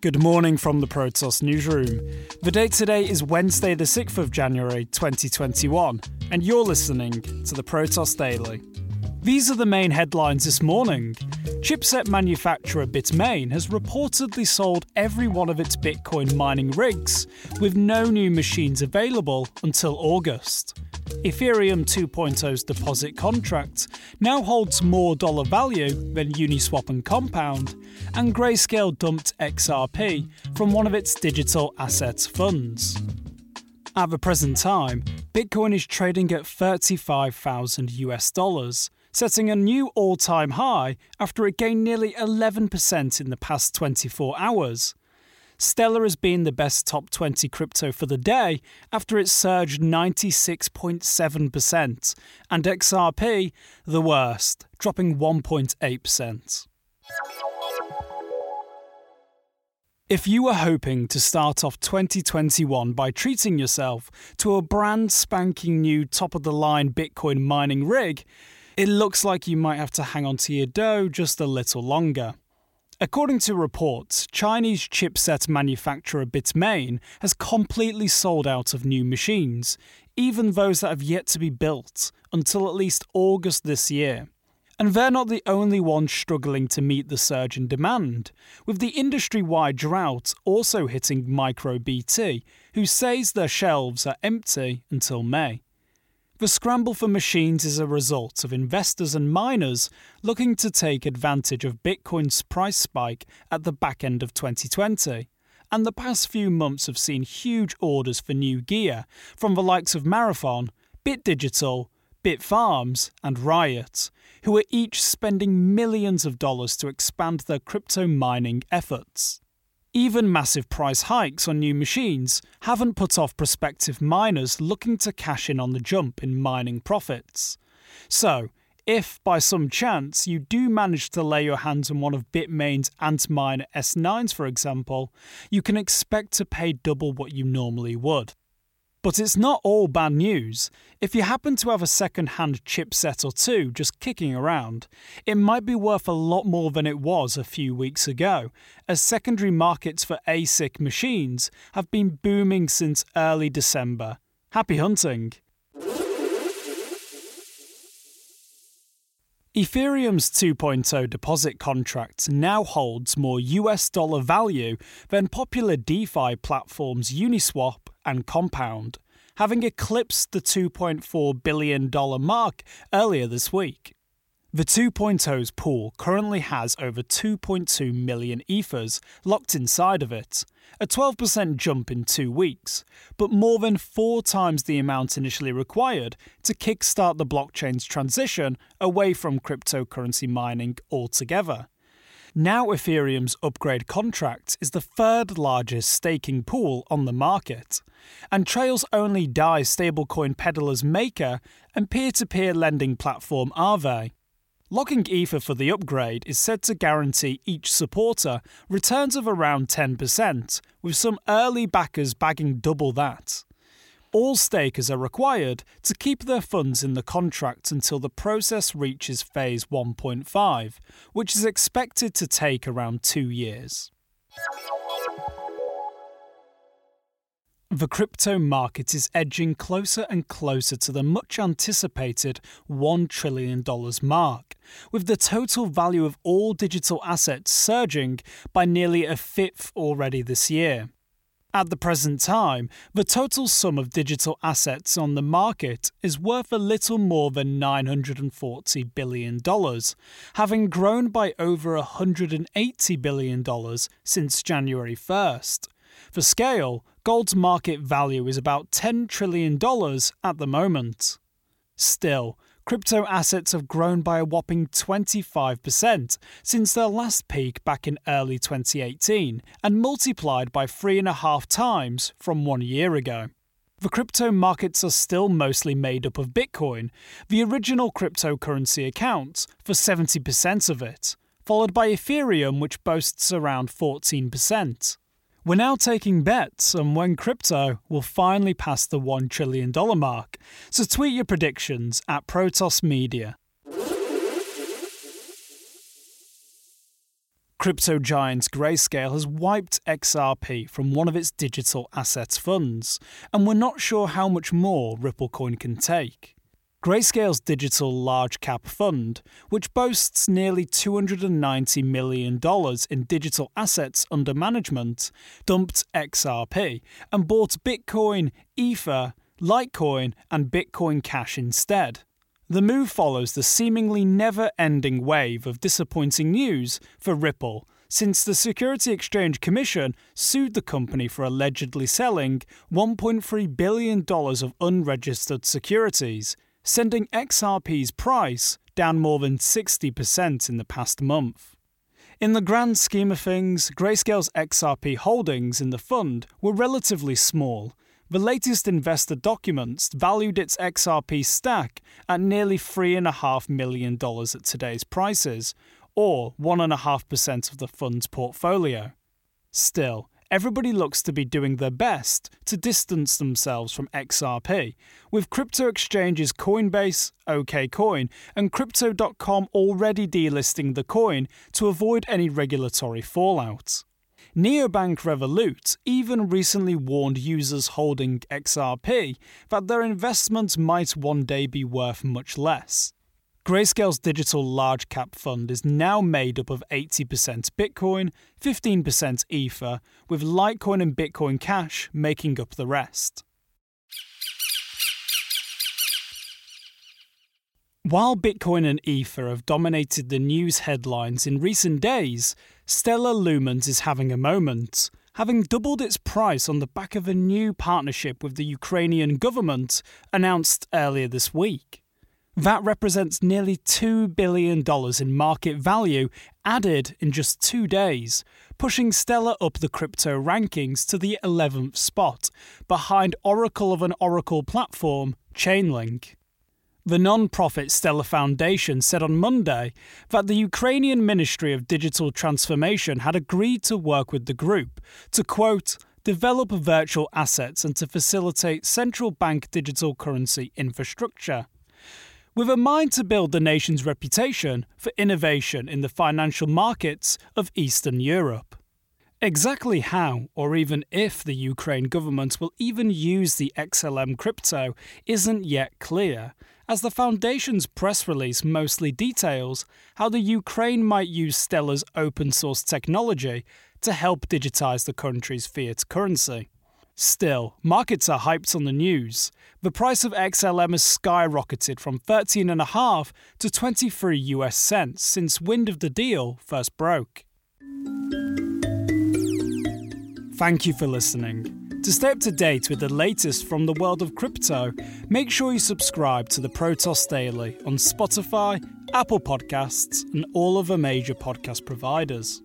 Good morning from the Protos newsroom. The date today is Wednesday, the 6th of January 2021, and you're listening to the Protos Daily. These are the main headlines this morning. Chipset manufacturer Bitmain has reportedly sold every one of its Bitcoin mining rigs, with no new machines available until August. Ethereum 2.0's deposit contract now holds more dollar value than Uniswap and Compound, and Grayscale dumped XRP from one of its digital assets funds. At the present time, Bitcoin is trading at 35,000 US dollars, setting a new all time high after it gained nearly 11% in the past 24 hours. Stellar has been the best top 20 crypto for the day after it surged 96.7%, and XRP the worst, dropping 1.8%. If you were hoping to start off 2021 by treating yourself to a brand spanking new top of the line Bitcoin mining rig, it looks like you might have to hang on to your dough just a little longer. According to reports, Chinese chipset manufacturer Bitmain has completely sold out of new machines, even those that have yet to be built, until at least August this year. And they're not the only ones struggling to meet the surge in demand, with the industry wide drought also hitting MicroBT, who says their shelves are empty until May. The scramble for machines is a result of investors and miners looking to take advantage of Bitcoin's price spike at the back end of 2020. And the past few months have seen huge orders for new gear from the likes of Marathon, BitDigital, Bitfarms, and Riot, who are each spending millions of dollars to expand their crypto mining efforts. Even massive price hikes on new machines haven't put off prospective miners looking to cash in on the jump in mining profits. So, if by some chance you do manage to lay your hands on one of Bitmain's Antminer S9s, for example, you can expect to pay double what you normally would. But it's not all bad news. If you happen to have a second hand chipset or two just kicking around, it might be worth a lot more than it was a few weeks ago, as secondary markets for ASIC machines have been booming since early December. Happy hunting! Ethereum's 2.0 deposit contract now holds more US dollar value than popular DeFi platforms Uniswap and Compound, having eclipsed the $2.4 billion mark earlier this week. The 2.0's pool currently has over 2.2 million ethers locked inside of it, a 12% jump in two weeks, but more than four times the amount initially required to kickstart the blockchain's transition away from cryptocurrency mining altogether. Now, Ethereum's upgrade contract is the third largest staking pool on the market, and trails only DAI stablecoin peddlers Maker and peer to peer lending platform Aave. Locking Ether for the upgrade is said to guarantee each supporter returns of around 10%, with some early backers bagging double that. All stakers are required to keep their funds in the contract until the process reaches phase 1.5, which is expected to take around two years. The crypto market is edging closer and closer to the much anticipated $1 trillion mark, with the total value of all digital assets surging by nearly a fifth already this year. At the present time, the total sum of digital assets on the market is worth a little more than $940 billion, having grown by over $180 billion since January 1st. For scale, gold's market value is about $10 trillion at the moment. Still, crypto assets have grown by a whopping 25% since their last peak back in early 2018 and multiplied by three and a half times from one year ago. The crypto markets are still mostly made up of Bitcoin, the original cryptocurrency accounts for 70% of it, followed by Ethereum, which boasts around 14%. We're now taking bets on when crypto will finally pass the $1 trillion mark, so tweet your predictions at Protos Media. Crypto giant Grayscale has wiped XRP from one of its digital assets funds, and we're not sure how much more Ripplecoin can take. Grayscale's digital large cap fund, which boasts nearly $290 million in digital assets under management, dumped XRP and bought Bitcoin, Ether, Litecoin, and Bitcoin Cash instead. The move follows the seemingly never ending wave of disappointing news for Ripple since the Security Exchange Commission sued the company for allegedly selling $1.3 billion of unregistered securities, sending XRP's price down more than 60% in the past month. In the grand scheme of things, Grayscale's XRP holdings in the fund were relatively small, the latest investor documents valued its XRP stack at nearly $3.5 million at today's prices, or 1.5% of the fund's portfolio. Still, everybody looks to be doing their best to distance themselves from XRP, with crypto exchanges Coinbase, OKCoin, and Crypto.com already delisting the coin to avoid any regulatory fallout. Neobank Revolut even recently warned users holding XRP that their investments might one day be worth much less. Grayscale's digital large cap fund is now made up of 80% Bitcoin, 15% Ether, with Litecoin and Bitcoin Cash making up the rest. While Bitcoin and Ether have dominated the news headlines in recent days, Stellar Lumens is having a moment, having doubled its price on the back of a new partnership with the Ukrainian government announced earlier this week. That represents nearly $2 billion in market value added in just two days, pushing Stellar up the crypto rankings to the 11th spot, behind Oracle of an Oracle platform, Chainlink. The non profit Stellar Foundation said on Monday that the Ukrainian Ministry of Digital Transformation had agreed to work with the group to, quote, develop virtual assets and to facilitate central bank digital currency infrastructure. With a mind to build the nation's reputation for innovation in the financial markets of Eastern Europe. Exactly how, or even if, the Ukraine government will even use the XLM crypto isn't yet clear, as the Foundation's press release mostly details how the Ukraine might use Stellar's open source technology to help digitize the country's fiat currency. Still, markets are hyped on the news. The price of XLM has skyrocketed from 13.5 to 23 US cents since wind of the deal first broke. Thank you for listening. To stay up to date with the latest from the world of crypto, make sure you subscribe to the Protos Daily on Spotify, Apple Podcasts, and all other major podcast providers.